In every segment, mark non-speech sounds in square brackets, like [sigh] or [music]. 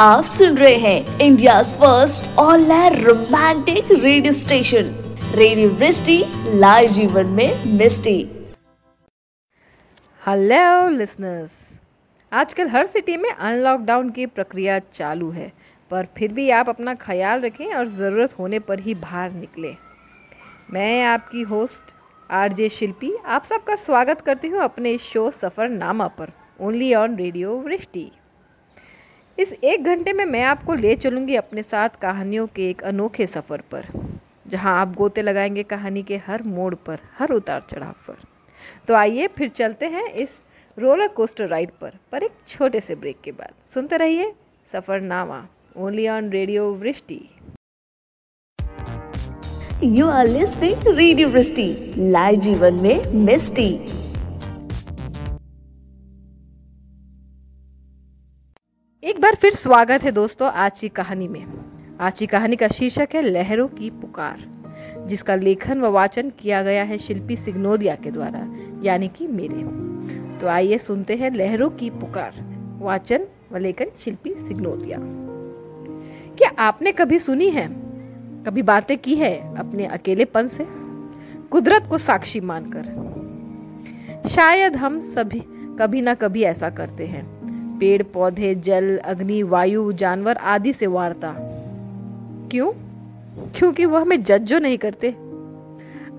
आप सुन रहे हैं India first all romantic radio station radio Vrishti live जीवन में मिस्टी हेलो लिसनर्स आजकल हर सिटी में अनलॉकडाउन की प्रक्रिया चालू है, पर फिर भी आप अपना ख्याल रखें और ज़रूरत होने पर ही बाहर निकलें। मैं आपकी होस्ट आरजे शिल्पी, आप सबका स्वागत करती हूँ अपने शो सफ़रनामा पर ओनली ऑन रेडियो वृष्टि इस एक घंटे में मैं आपको ले चलूँगी अपने साथ कहानियों के एक अनोखे सफ़र पर, जहाँ आप गोते लगाएँगे कहानी के हर मोड़ पर, हर उतार चढ़ाव पर। तो आइए फिर चलते हैं इस रोलर कोस्टर राइड पर पर एक छोटे से ब्रेक के बाद। सुनते रहिए Safarnama only on radio Vrishti you are listening radio Vrishti live जीवन में मिस्टी फिर स्वागत है दोस्तों आज की कहानी में। आज की कहानी का शीर्षक है लहरों की पुकार, जिसका लेखन व वाचन किया गया है शिल्पी सिग्नोदिया के द्वारा, यानी कि मेरे। तो आइए सुनते हैं लहरों की पुकार, वाचन व लेखन शिल्पी सिग्नोदिया। क्या आपने कभी सुनी है? कभी बातें की है अपने अकेलेपन से? कुदरत को साक्षी मानकर। शायद हम सभी कभी ना कभी ऐसा करते हैं। पेड़, पौधे, जल, अग्नि, वायु, जानवर आदि से वार्ता। क्यों? क्योंकि वह हमें जज जो नहीं करते।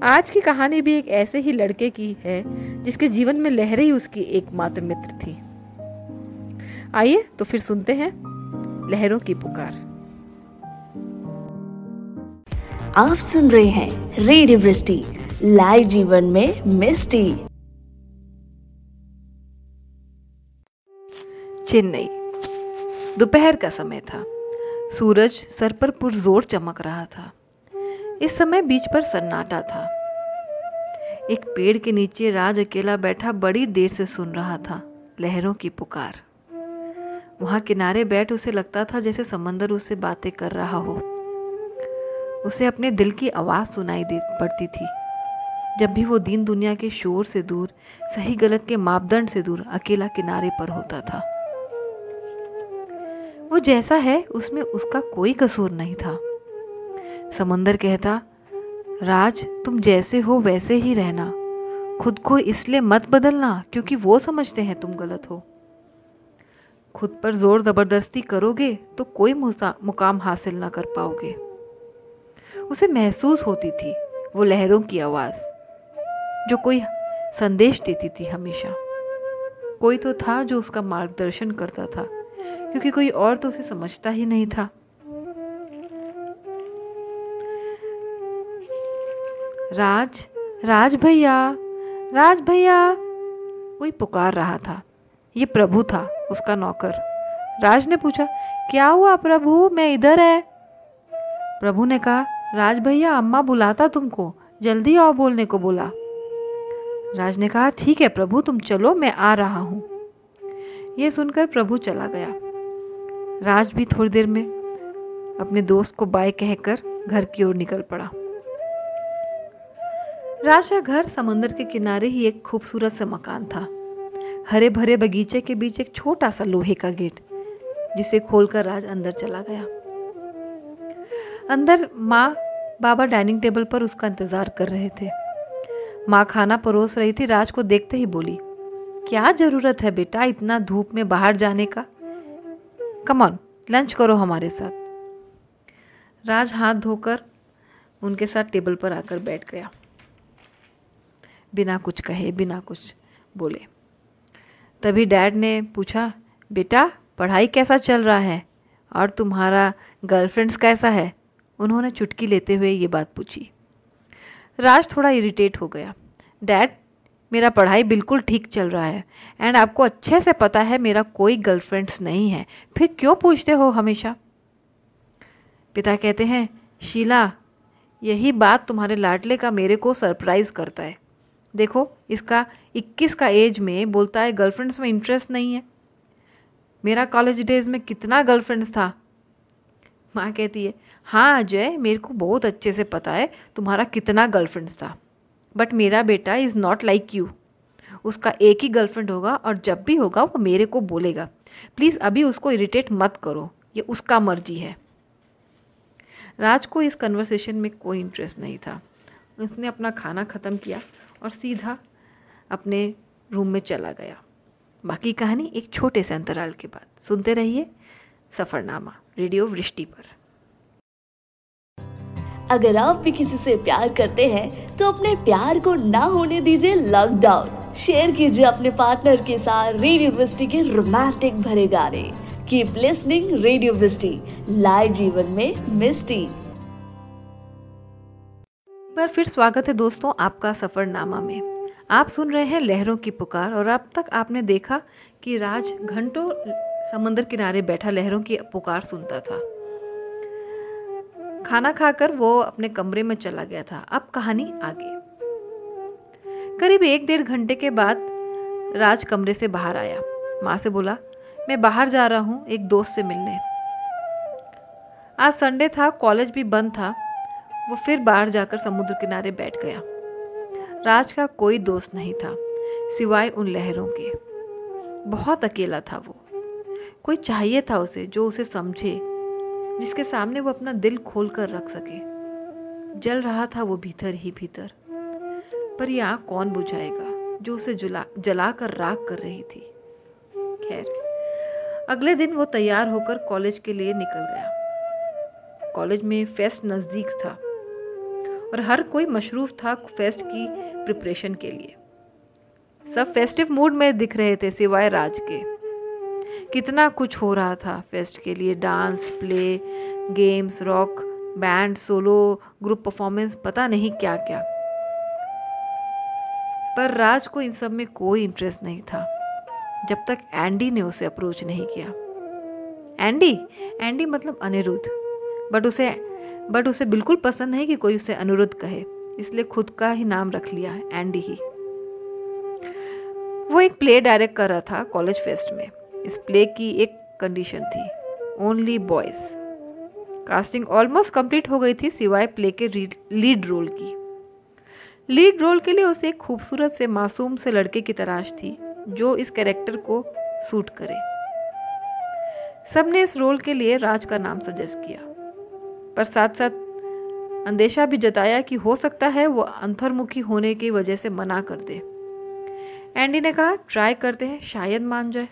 आज की कहानी भी एक ऐसे ही लड़के की है, जिसके जीवन में लहरें ही उसकी एकमात्र मित्र थी। आइए तो फिर सुनते हैं लहरों की पुकार। आप सुन रहे हैं रेडियो लाइव जीवन में मिस्टी। चेन्नई। दोपहर का समय था। सूरज सर पर पुरजोर चमक रहा था। इस समय बीच पर सन्नाटा था। एक पेड़ के नीचे राज अकेला बैठा बड़ी देर से सुन रहा था, लहरों की पुकार। वहाँ किनारे बैठ उसे लगता था जैसे समंदर उससे बातें कर रहा हो। उसे अपने दिल की आवाज़ सुनाई पड़ती थी। जब भी वो दीन दुनिया के शोर से दूर, सही गलत के मापदंड से दूर अकेला किनारे पर होता था। वो जैसा है, उसमें उसका कोई कसूर नहीं था। समंदर कहता, राज, तुम जैसे हो वैसे ही रहना। खुद को इसलिए मत बदलना, क्योंकि वो समझते हैं तुम गलत हो। खुद पर ज़ोर ज़बरदस्ती करोगे तो कोई मुकाम हासिल ना कर पाओगे। उसे महसूस होती थी, वो लहरों की आवाज़, जो कोई संदेश देती थी हमेशा। कोई तो था जो उसका मार्गदर्शन करता था। क्योंकि कोई और तो उसे समझता ही नहीं था। राज राज भैया राज भैया। कोई पुकार रहा था। ये प्रभु था, उसका नौकर। राज ने पूछा, क्या हुआ प्रभु? मैं इधर है। प्रभु ने कहा, राज भैया, अम्मा बुलाता तुमको। जल्दी आओ, बोलने को बोला। राज ने कहा, ठीक है प्रभु, तुम चलो, मैं आ रहा हूँ। यह सुनकर प्रभु चला गया। राज भी थोड़ी देर में अपने दोस्त को बाय कहकर घर की ओर निकल पड़ा। राज का घर समंदर के किनारे ही एक खूबसूरत सा मकान था। हरे भरे बगीचे के बीच एक छोटा सा लोहे का गेट, जिसे खोलकर राज अंदर चला गया। अंदर माँ बाबा डाइनिंग टेबल पर उसका इंतज़ार कर रहे थे। माँ खाना परोस रही थी, राज को देखते ही बोली, क्या ज़रूरत है बेटा इतना धूप में बाहर जाने का? कम ऑन लंच करो हमारे साथ। राज हाथ धोकर उनके साथ टेबल पर आकर बैठ गया। बिना कुछ कहे, बिना कुछ बोले। तभी डैड ने पूछा, बेटा, पढ़ाई कैसा चल रहा है? और तुम्हारा गर्लफ्रेंड्स कैसा है? उन्होंने चुटकी लेते हुए ये बात पूछी। राज थोड़ा इरिटेट हो गया। डैड मेरा पढ़ाई बिल्कुल ठीक चल रहा है। एंड आपको अच्छे से पता है मेरा कोई गर्लफ्रेंड्स नहीं है। फिर क्यों पूछते हो हमेशा? पिता कहते हैं, शीला, यही बात तुम्हारे लाडले का मेरे को सरप्राइज़ करता है। देखो, इसका 21 का एज में बोलता है गर्लफ्रेंड्स में इंटरेस्ट नहीं है। मेरा कॉलेज डेज़ में कितना गर्लफ्रेंड्स था? माँ कहती है हाँ अजय, मेरे को बहुत अच्छे से पता है तुम्हारा कितना गर्लफ्रेंड्स था। बट मेरा बेटा इज़ नॉट लाइक यू उसका एक ही गर्लफ्रेंड होगा और जब भी होगा वो मेरे को बोलेगा। प्लीज़ अभी उसको इरिटेट मत करो। ये उसका मर्ज़ी है। राज को इस कन्वर्सेशन में कोई इंटरेस्ट नहीं था। उसने अपना खाना ख़त्म किया और सीधा अपने रूम में चला गया। बाकी कहानी एक छोटे से अंतराल के बाद। सुनते रहिए सफ़रनामा, रेडियो वृष्टि पर। अगर आप भी किसी से प्यार करते हैं तो अपने प्यार को ना होने दीजिए लॉकडाउन शेयर कीजिए अपने पार्टनर के साथ रेडियो वृष्टि के रोमांटिक भरे गाने। कीप लिसनिंग रेडियो वृष्टि लाए जीवन में मिस्टी पर फिर स्वागत है दोस्तों आपका सफरनामा में। आप सुन रहे हैं लहरों की पुकार और अब तक आपने देखा कि राज घंटों समंदर किनारे बैठा लहरों की पुकार सुनता था। खाना खाकर वो अपने कमरे में चला गया था। अब कहानी आगे। करीब एक डेढ़ घंटे के बाद राज कमरे से बाहर आया। माँ से बोला, मैं बाहर जा रहा हूँ एक दोस्त से मिलने। आज संडे था, कॉलेज भी बंद था। वो फिर बाहर जाकर समुद्र किनारे बैठ गया। राज का कोई दोस्त नहीं था, सिवाय उन लहरों के। बहुत अकेला था वो। कोई चाहिए था उसे, जो उसे समझे जिसके सामने वो अपना दिल खोल कर रख सके। जल रहा था वो भीतर ही भीतर। पर ये आँख कौन बुझाएगा जो उसे जला जला कर राख कर रही थी? खैर, अगले दिन वो तैयार होकर कॉलेज के लिए निकल गया। कॉलेज में फेस्ट नज़दीक था और हर कोई मशरूफ था फेस्ट की प्रिपरेशन के लिए। सब फेस्टिव मूड में दिख रहे थे सिवाय राज के। कितना कुछ हो रहा था फेस्ट के लिए, dance, play, games, rock, band, solo, group performance, पता नहीं क्या क्या पर राज को इन सब में कोई इंटरेस्ट नहीं था, जब तक एंडी ने उसे अप्रोच नहीं किया। एंडी एंडी मतलब अनिरुद्ध। बट उसे बट उसे बिल्कुल पसंद नहीं कि कोई उसे अनुरुद्ध कहे, इसलिए खुद का ही नाम रख लिया एंडी ही। वो एक प्ले डायरेक्ट कर रहा था कॉलेज फेस्ट में। इस प्ले की एक कंडीशन थी only boys casting almost complete हो गई थी सिवाय प्ले के लीड रोल की। लीड रोल के लिए उसे एक खूबसूरत से मासूम से लड़के की तलाश थी, जो इस कैरेक्टर को सूट करे। सबने इस रोल के लिए राज का नाम सजेस्ट किया। पर साथ साथ अंदेशा भी जताया कि हो सकता है वो अंतर्मुखी होने की वजह से मना कर दे। एंडी ने कहा ट्राई करते हैं, शायद मान जाए।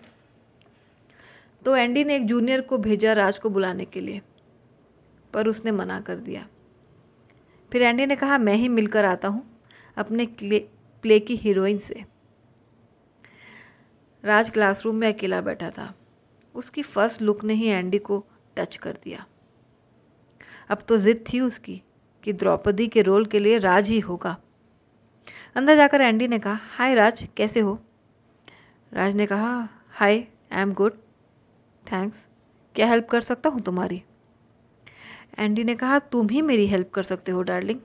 तो एंडी ने एक जूनियर को भेजा राज को बुलाने के लिए, पर उसने मना कर दिया। फिर एंडी ने कहा, मैं ही मिलकर आता हूँ, अपने प्ले की हीरोइन से। राज क्लासरूम में अकेला बैठा था। उसकी फ़र्स्ट लुक ने ही एंडी को टच कर दिया। अब तो जिद थी उसकी कि द्रौपदी के रोल के लिए राज ही होगा। अंदर जाकर एंडी ने कहा, हाय राज, कैसे हो? राज ने कहा, hi, I am good. Thanks क्या हेल्प कर सकता हूँ तुम्हारी? एंडी ने कहा, तुम ही मेरी हेल्प कर सकते हो डार्लिंग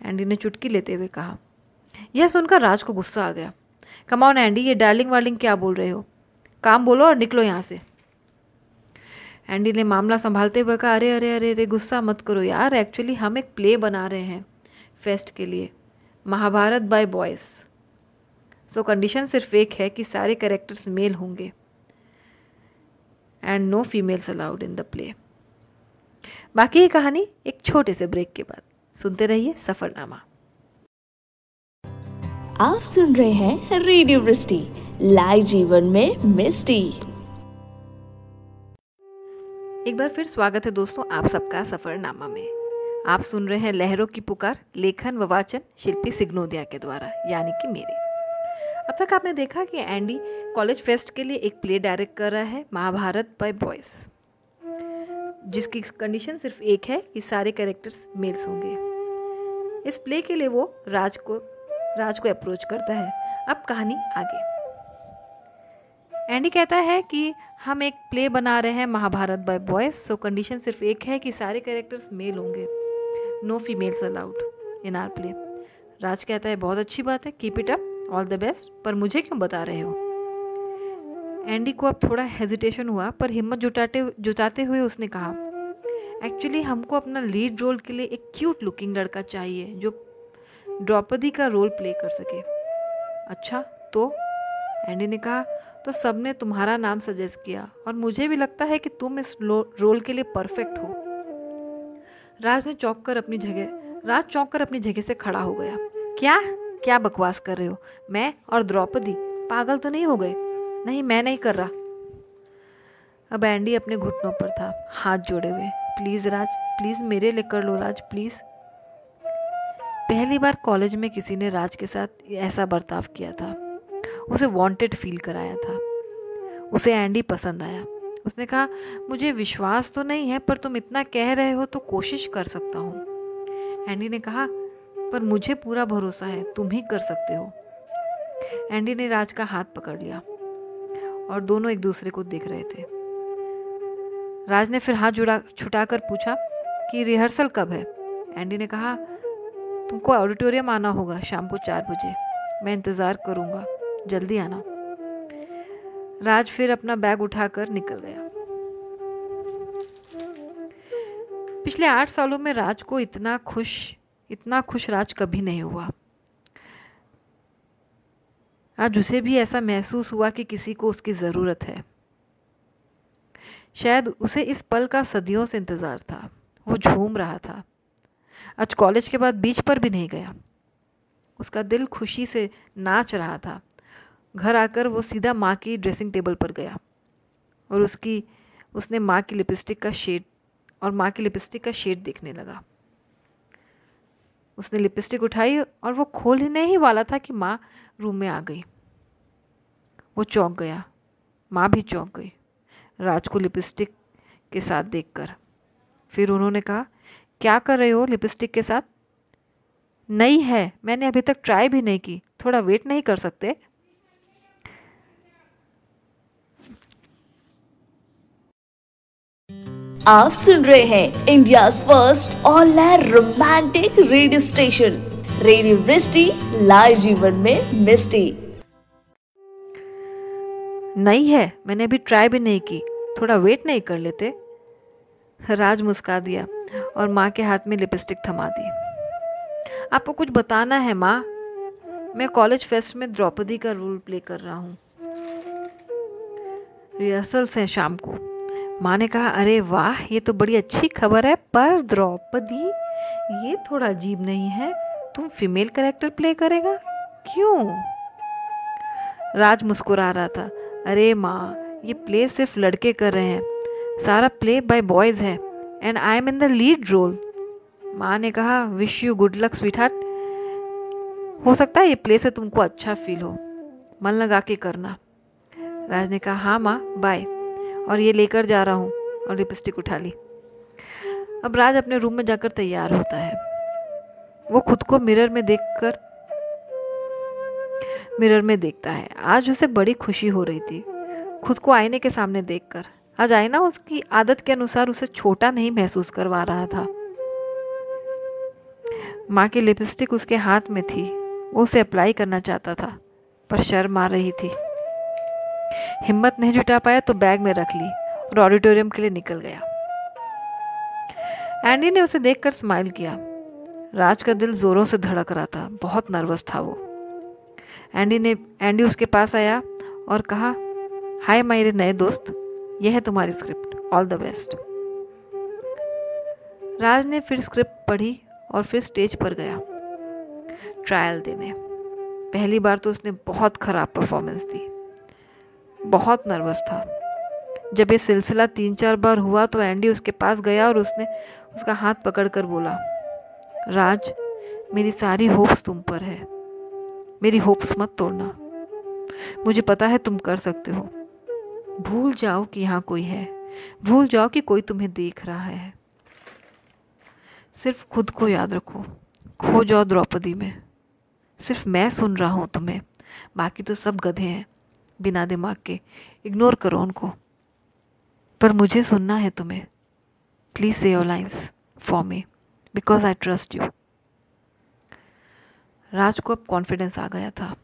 एंडी ने चुटकी लेते हुए कहा, यह सुनकर राज को गुस्सा आ गया। कमाओ एंडी ये डार्लिंग वार्लिंग क्या बोल रहे हो? काम बोलो और निकलो यहाँ से. एंडी ने मामला संभालते हुए कहा, अरे अरे अरे अरे, गुस्सा मत करो यार। एक्चुअली हम एक प्ले बना रहे हैं फेस्ट के लिए। Mahabharat by boys so condition सिर्फ़ एक है कि सारे कैरेक्टर्स मेल होंगे। And no females allowed in the play बाकी ये कहानी एक छोटे से ब्रेक के बाद। सुनते रहिए सफरनामा। आप सुन रहे हैं रेडियो वृष्टि लाइव जीवन में मिस्टी। एक बार फिर स्वागत है दोस्तों आप सबका सफरनामा में। आप सुन रहे हैं लहरों की पुकार लेखन व वाचन शिल्पी सिग्नोदिया के द्वारा यानी कि मेरे। अब तक आपने देखा कि एंडी कॉलेज फेस्ट के लिए एक प्ले डायरेक्ट कर रहा है महाभारत बाय बॉयज़ जिसकी कंडीशन सिर्फ़ एक है कि सारे कैरेक्टर्स मेल्स होंगे। इस प्ले के लिए वो राज को राज को अप्रोच करता है। अब कहानी आगे। एंडी कहता है कि हम एक प्ले बना रहे हैं Mahabharat by boys so condition सिर्फ़ एक है कि सारे कैरेक्टर्स मेल होंगे। No females allowed in our play Raj कहता है, बहुत अच्छी बात है keep it up all the best पर मुझे क्यों बता रहे हो? एंडी को अब थोड़ा हेजिटेशन हुआ, पर हिम्मत जुटाते जुटाते हुए उसने कहा एक्चुअली हमको अपना लीड रोल के लिए एक क्यूट लुकिंग लड़का चाहिए, जो द्रौपदी का रोल प्ले कर सके। अच्छा तो? एंडी ने कहा तो सबने तुम्हारा नाम सजेस्ट किया, और मुझे भी लगता है कि तुम इस रोल के लिए परफेक्ट हो। राज ने चौंक कर अपनी जगह, राज चौंक कर अपनी जगह से खड़ा हो गया। क्या? क्या बकवास कर रहे हो? मैं और द्रौपदी पागल तो नहीं हो गए? नहीं, मैं नहीं कर रहा। अब एंडी अपने घुटनों पर था, हाथ जोड़े हुए। प्लीज़ राज प्लीज़ मेरे लिए कर लो राज प्लीज़ पहली बार कॉलेज में किसी ने राज के साथ ऐसा बर्ताव किया था। उसे वांटेड फील कराया था। उसे एंडी पसंद आया। उसने कहा, मुझे विश्वास तो नहीं है, पर तुम इतना कह रहे हो तो कोशिश कर सकता हूँ। एंडी ने कहा पर मुझे पूरा भरोसा है, तुम ही कर सकते हो। एंडी ने राज का हाथ पकड़ लिया और दोनों एक दूसरे को देख रहे थे। राज ने फिर हाथ जुड़ा, छुटाकर पूछा कि रिहर्सल कब है? एंडी ने कहा, तुमको ऑडिटोरियम आना होगा शाम को चार बजे। मैं इंतज़ार करूँगा, जल्दी आना। राज फिर अपना बैग उठाकर निकल गया। पिछले आठ सालों में राज को इतना खुश इतना खुश राज कभी नहीं हुआ। आज उसे भी ऐसा महसूस हुआ कि किसी को उसकी ज़रूरत है। शायद उसे इस पल का सदियों से इंतज़ार था। वो झूम रहा था। आज कॉलेज के बाद बीच पर भी नहीं गया। उसका दिल खुशी से नाच रहा था। घर आकर वो सीधा माँ की ड्रेसिंग टेबल पर गया और उसकी, उसने माँ की लिपस्टिक का शेड, और माँ की लिपस्टिक का शेड देखने लगा। उसने लिपस्टिक उठाई और वो खोलने ही वाला था कि माँ रूम में आ गई। वो चौंक गया। माँ भी चौंक गई, राज को लिपस्टिक के साथ देखकर। फिर उन्होंने कहा, क्या कर रहे हो लिपस्टिक के साथ? नहीं है, मैंने अभी तक ट्राई भी नहीं की, थोड़ा वेट नहीं कर सकते। आप सुन रहे हैं India first online romantic radio station radio Vrishti live जीवन में मिस्टी नहीं है, मैंने अभी ट्राई भी नहीं की। थोड़ा वेट नहीं कर लेते। राज मुस्का दिया और माँ के हाथ में लिपस्टिक थमा दी। आपको कुछ बताना है माँ? मैं कॉलेज फेस्ट में द्रौपदी का रोल प्ले कर रहा हूँ। रिहर्सल्स है शाम को। माँ ने कहा, अरे वाह, ये तो बड़ी अच्छी खबर है, पर द्रौपदी, ये थोड़ा अजीब नहीं है। तुम फीमेल करेक्टर प्ले करेगा? क्यों? राज मुस्कुरा रहा था। अरे माँ, ये प्ले सिर्फ़ लड़के कर रहे हैं। सारा प्ले बाय बॉयज़ है and I am in the lead role माँ ने कहा wish you good luck sweetheart हो सकता है ये प्ले से तुमको अच्छा फील हो। मन लगा के करना. राज ने कहा हाँ माँ बाय और ये लेकर जा रहा हूँ और लिपस्टिक उठा ली। अब राज अपने रूम में जाकर तैयार होता है। वो खुद को मिरर में देखकर मिरर में देखता है। आज उसे बड़ी खुशी हो रही थी, खुद को आईने के सामने देखकर। आज आईना उसकी आदत के अनुसार उसे छोटा नहीं महसूस करवा रहा था। माँ की लिपस्टिक उसके हाथ में थी। वो उसे अप्लाई करना चाहता था, पर शर्म आ रही थी। हिम्मत नहीं जुटा पाया तो बैग में रख ली और ऑडिटोरियम के लिए निकल गया। एंडी ने उसे देखकर स्माइल किया। राज का दिल जोरों से धड़क रहा था, बहुत नर्वस था वो। एंडी ने, एंडी उसके पास आया और कहा, हाय मेरे नए दोस्त, यह है तुम्हारी script. All the best. Raj ने फिर स्क्रिप्ट पढ़ी और फिर स्टेज पर गया। ट्रायल देने। पहली बार तो उसने बहुत ख़राब परफॉर्मेंस दी। बहुत नर्वस था। जब ये सिलसिला तीन चार बार हुआ तो एंडी उसके पास गया और उसने उसका हाथ पकड़कर बोला, राज, मेरी सारी होप्स तुम पर है। मेरी होप्स मत तोड़ना। मुझे पता है तुम कर सकते हो। भूल जाओ कि यहाँ कोई है। भूल जाओ कि कोई तुम्हें देख रहा है। सिर्फ़ खुद को याद रखो। खो जाओ द्रौपदी में। सिर्फ़ मैं सुन रहा हूँ तुम्हें। बाकी तो सब गधे हैं। बिना दिमाग के। इग्नोर करो उनको। पर मुझे सुनना है तुम्हें। Please say your lines for me because I trust you Raj को अब कॉन्फिडेंस आ गया था।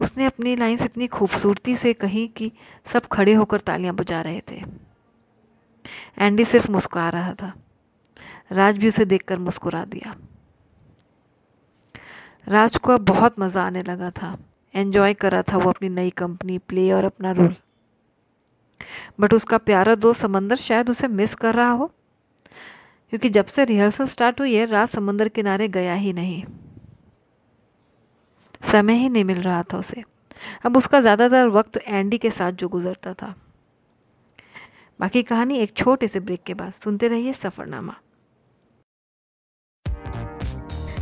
उसने अपनी लाइंस इतनी खूबसूरती से कही कि सब खड़े होकर तालियाँ बजा रहे थे। एंडी सिर्फ़ मुस्कुरा रहा था। राज भी उसे देखकर मुस्कुरा दिया। राज को अब बहुत मज़ा आने लगा था। एंजॉय करा था वो अपनी नई कंपनी प्ले और अपना रोल बट उसका प्यारा दोस्त समंदर शायद उसे मिस कर रहा हो, क्योंकि जब से रिहर्सल स्टार्ट हुई है, रात समंदर किनारे गया ही नहीं. समय ही नहीं मिल रहा था उसे. अब उसका ज़्यादातर वक्त एंडी के साथ जो गुजरता था. बाकी कहानी एक छोटे से ब्रेक के बाद. सुनते रहिए Safarnama.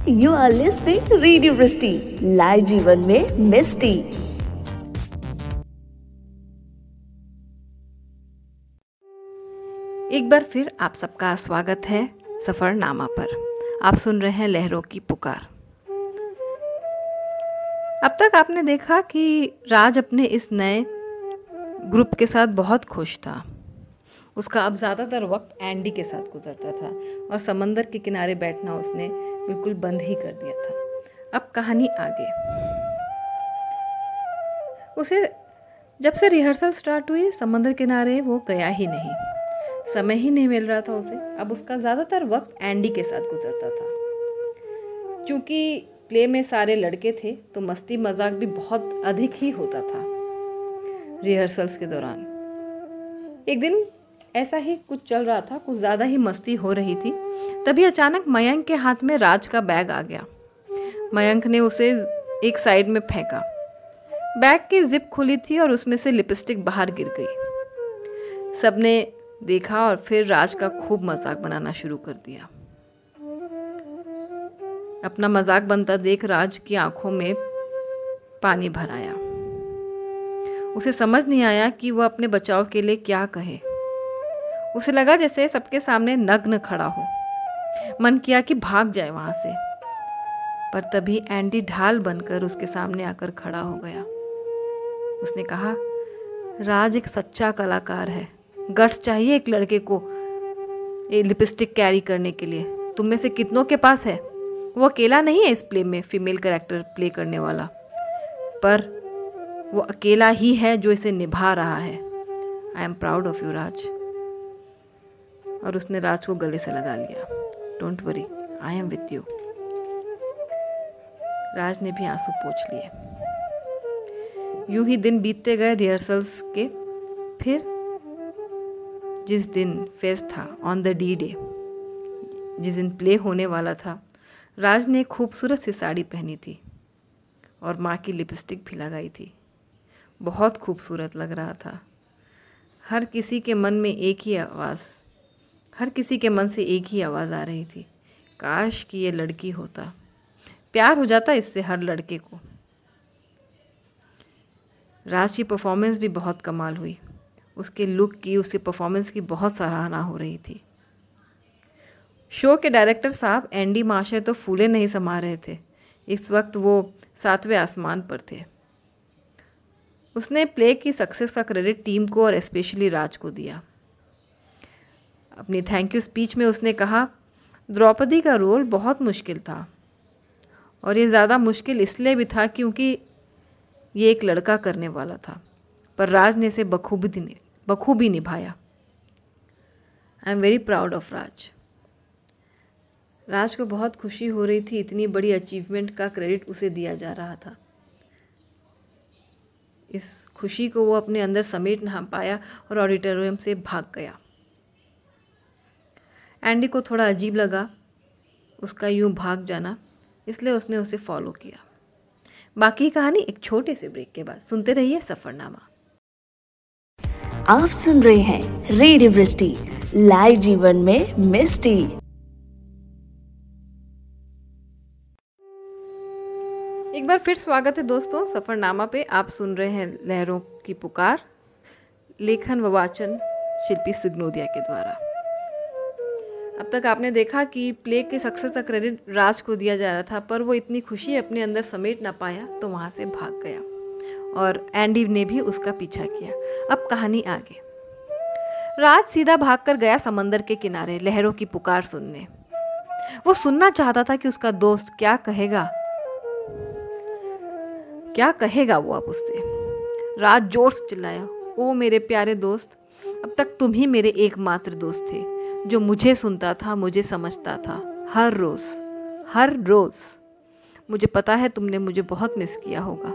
You are listening radio Vrishti live जीवन में मिस्टी एक बार फिर आप सबका स्वागत है सफरनामा पर। आप सुन रहे हैं लहरों की पुकार। अब तक आपने देखा कि राज अपने इस नए ग्रुप के साथ बहुत खुश था। उसका अब ज़्यादातर वक्त एंडी के साथ गुजरता था और समंदर के किनारे बैठना उसने बिल्कुल बंद ही कर दिया था। अब कहानी आगे। उसे जब से रिहर्सल स्टार्ट हुई, समंदर किनारे वो गया ही नहीं। समय ही नहीं मिल रहा था उसे। अब उसका ज़्यादातर वक्त एंडी के साथ गुजरता था। क्योंकि प्ले में सारे लड़के थे तो मस्ती मज़ाक भी बहुत अधिक ही होता था। रिहर्सल्स के दौरान। एक दिन ऐसा ही कुछ चल रहा था, कुछ ज़्यादा ही मस्ती हो रही थी। तभी अचानक मयंक के हाथ में राज का बैग आ गया। मयंक ने उसे एक साइड में फेंका। बैग की जिप खुली थी और उसमें से लिपस्टिक बाहर गिर गई। सबने देखा और फिर राज का खूब मज़ाक बनाना शुरू कर दिया। अपना मज़ाक बनता देख राज की आँखों में पानी भर आया। उसे समझ नहीं आया कि वह अपने बचाव के लिए क्या कहे। उसे लगा जैसे सबके सामने नग्न खड़ा हो। मन किया कि भाग जाए वहाँ से। पर तभी एंडी ढाल बनकर उसके सामने आकर खड़ा हो गया। उसने कहा, राज एक सच्चा कलाकार है। गट्स चाहिए एक लड़के को ये लिपस्टिक कैरी करने के लिए। तुम में से कितनों के पास है? वो अकेला नहीं है इस प्ले में, फीमेल करेक्टर प्ले करने वाला। पर वो अकेला ही है जो इसे निभा रहा है। I am proud of you Raj और उसने राज को गले से लगा लिया। Don't worry I am with you Raj ने भी आँसू पोछ लिए। यूँ ही दिन बीतते गए रिहर्सल्स के। फिर जिस दिन फेस्ट था ऑन द डी डे जिस दिन प्ले होने वाला था, राज ने खूबसूरत सी साड़ी पहनी थी और माँ की लिपस्टिक भी लगाई थी। बहुत खूबसूरत लग रहा था। हर किसी के मन में एक ही आवाज़ हर किसी के मन से एक ही आवाज़ आ रही थी, काश कि ये लड़की होता। प्यार हो जाता इससे हर लड़के को। राज की परफॉर्मेंस भी बहुत कमाल हुई। उसके लुक की, उसके परफॉर्मेंस की बहुत सराहना हो रही थी। शो के डायरेक्टर साहब एंडी माशे तो फूले नहीं समा रहे थे। इस वक्त वो सातवें आसमान पर थे। उसने प्ले की सक्सेस का क्रेडिट टीम को और स्पेशली राज को दिया। अपनी थैंक यू स्पीच में उसने कहा, द्रौपदी का रोल बहुत मुश्किल था और ये ज़्यादा मुश्किल इसलिए भी था क्योंकि ये एक लड़का करने वाला था, पर राज ने इसे बखूबी बखूबी निभाया। I am very proud of Raj Raj को बहुत खुशी हो रही थी, इतनी बड़ी अचीवमेंट का क्रेडिट उसे दिया जा रहा था। इस खुशी को वो अपने अंदर समेट ना पाया और ऑडिटोरियम से भाग गया। एंडी को थोड़ा अजीब लगा। उसका यूँ भाग जाना इसलिए उसने उसे फॉलो किया। बाकी कहानी एक छोटे से ब्रेक के बाद। सुनते रहिए सफरनामा। आप सुन रहे हैं रेडियो वृष्टि लाइव जीवन में मिस्टी। एक बार फिर स्वागत है दोस्तों सफरनामा पे आप सुन रहे हैं लहरों की पुकार लेखन व वाचन शिल्पी सिग्नोदिया के द्वारा। अब तक आपने देखा कि प्ले के सक्सेस का क्रेडिट राज को दिया जा रहा था, पर वो इतनी खुशी अपने अंदर समेट ना पाया तो वहाँ से भाग गया। और एंडी ने भी उसका पीछा किया। अब कहानी आगे। राज सीधा भागकर गया समंदर के किनारे, लहरों की पुकार सुनने। वो सुनना चाहता था कि उसका दोस्त क्या कहेगा। क्या कहेगा वो अब उससे? राज ज़ोर से चिल्लाया, ओ मेरे प्यारे दोस्त, अब तक तुम ही मेरे एकमात्र दोस्त थे। जो मुझे सुनता था, मुझे समझता था। हर रोज़ हर रोज़। मुझे पता है तुमने मुझे बहुत मिस किया होगा।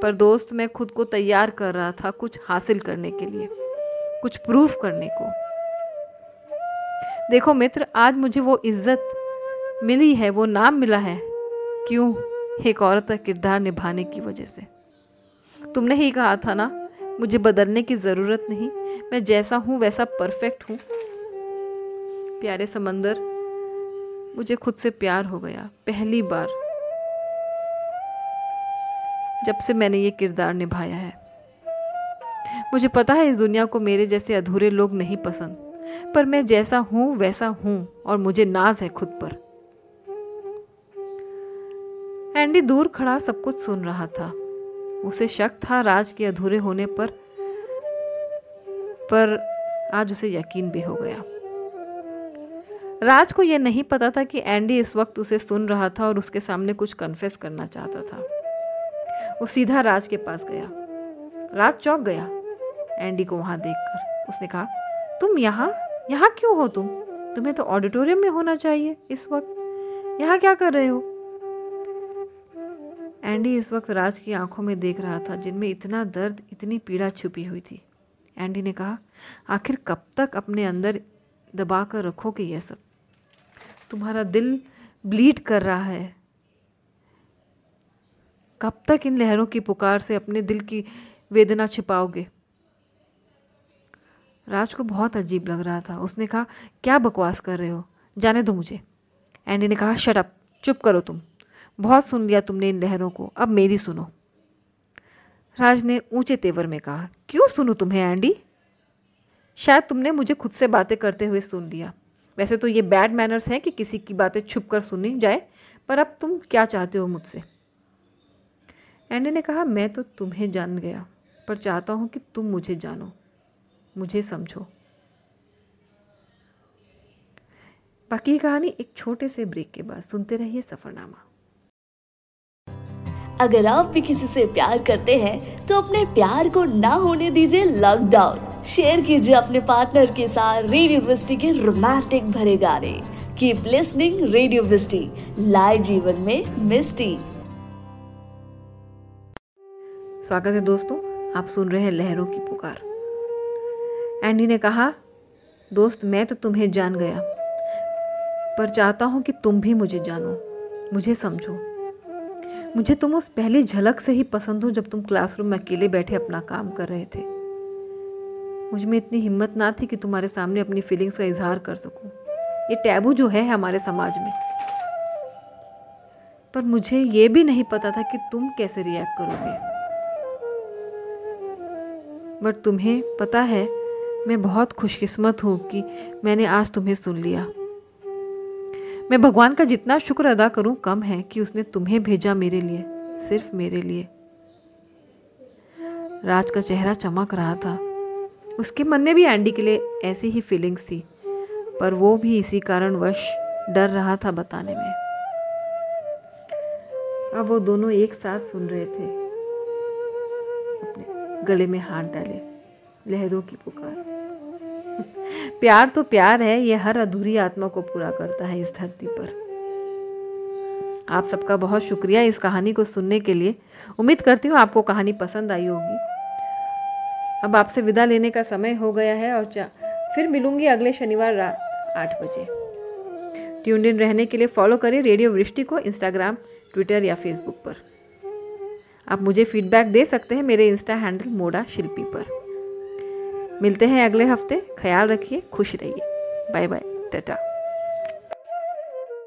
पर दोस्त, मैं खुद को तैयार कर रहा था कुछ हासिल करने के लिए, कुछ प्रूफ करने को। देखो मित्र, आज मुझे वो इज़्ज़त मिली है, वो नाम मिला है, क्यों? एक औरत का किरदार निभाने की वजह से। तुमने ही कहा था ना, मुझे बदलने की ज़रूरत नहीं, मैं जैसा हूँ, वैसा परफेक्ट हूँ। प्यारे समंदर, मुझे खुद से प्यार हो गया, पहली बार, जब से मैंने ये किरदार निभाया है। मुझे पता है इस दुनिया को मेरे जैसे अधूरे लोग नहीं पसंद, पर मैं जैसा हूँ, वैसा हूँ, और मुझे नाज है खुद पर। एंडी दूर खड़ा सब कुछ सुन रहा था। उसे शक था राज के अधूरे होने पर पर आज उसे यकीन भी हो गया। राज को यह नहीं पता था कि एंडी इस वक्त उसे सुन रहा था और उसके सामने कुछ कन्फेस करना चाहता था। वो सीधा राज के पास गया। राज चौक गया एंडी को वहाँ देखकर। उसने कहा, तुम यहाँ? यहाँ क्यों हो तुम? तुम्हें तो ऑडिटोरियम में होना चाहिए इस वक्त। यहाँ क्या कर रहे हो? एंडी इस वक्त राज की आँखों में देख रहा था, जिनमें इतना दर्द, इतनी पीड़ा छुपी हुई थी। एंडी ने कहा, आखिर कब तक अपने अंदर दबा कर रखोगे यह सब? तुम्हारा दिल ब्लीड कर रहा है। कब तक इन लहरों की पुकार से अपने दिल की वेदना छिपाओगे? राज को बहुत अजीब लग रहा था। उसने कहा, क्या बकवास कर रहे हो? जाने दो मुझे। एंडी ने कहा शट अप चुप करो तुम। बहुत सुन लिया तुमने इन लहरों को। अब मेरी सुनो। राज ने ऊँचे तेवर में कहा, क्यों सुनू तुम्हें एंडी शायद तुमने मुझे खुद से बातें करते हुए सुन लिया। वैसे तो ये बैड मैनर्स हैं कि किसी की बातें छुप कर सुनी जाए, पर अब तुम क्या चाहते हो मुझसे? एंडी ने कहा, मैं तो तुम्हें जान गया, पर चाहता हूँ कि तुम मुझे जानो, मुझे समझो। बाकी कहानी एक छोटे से ब्रेक के बाद। सुनते रहिए सफरनामा। अगर आप भी किसी से प्यार करते हैं तो अपने प्यार को ना होने दीजिए लॉकडाउन शेयर कीजिए अपने पार्टनर के साथ रेडियो वृष्टि के रोमांटिक भरे गाने। कीप लिसनिंग रेडियो वृष्टि, लाए जीवन में मिस्टी। स्वागत है दोस्तों, आप सुन रहे हैं लहरों की पुकार। एंडी ने कहा, दोस्त, मैं तो तुम्हें जान गया, पर चाहता हूँ कि तुम भी मुझे जानो, मुझे समझो। मुझे तुम उस पहली झलक से ही पसंद हो जब तुम क्लासरूम में अकेले बैठे अपना काम कर रहे थे। मुझमें इतनी हिम्मत ना थी कि तुम्हारे सामने अपनी फीलिंग्स का इजहार कर सकूँ। ये टैबू जो है हमारे समाज में। पर मुझे ये भी नहीं पता था कि तुम कैसे रिएक्ट करोगे। बट तुम्हें पता है, मैं बहुत खुशकिस्मत हूँ कि मैंने आज तुम्हें सुन लिया। मैं भगवान का जितना शुक्र अदा करूँ, कम है कि उसने तुम्हें भेजा मेरे लिए, सिर्फ़ मेरे लिए। राज का चेहरा चमक रहा था। उसके मन में भी एंडी के लिए ऐसी ही फीलिंग्स थी, पर वो भी इसी कारणवश डर रहा था बताने में। अब वो दोनों एक साथ सुन रहे थे। अपने गले में हाथ डाले, लहरों की पुकार। [laughs] प्यार तो प्यार है, ये हर अधूरी आत्मा को पूरा करता है इस धरती पर। आप सबका बहुत शुक्रिया इस कहानी को सुनने के लिए। उम्मीद करती हूँ आपको कहानी पसंद आई होगी। अब आपसे विदा लेने का समय हो गया है और फिर मिलूँगी अगले शनिवार रात आठ बजे। ट्यून इन रहने के लिए फॉलो करें रेडियो वृष्टि को इंस्टाग्राम ट्विटर या फेसबुक पर। आप मुझे फीडबैक दे सकते हैं मेरे इंस्टा हैंडल मोडा शिल्पी पर। मिलते हैं अगले हफ़्ते। ख्याल रखिए, खुश रहिए। Bye bye Tata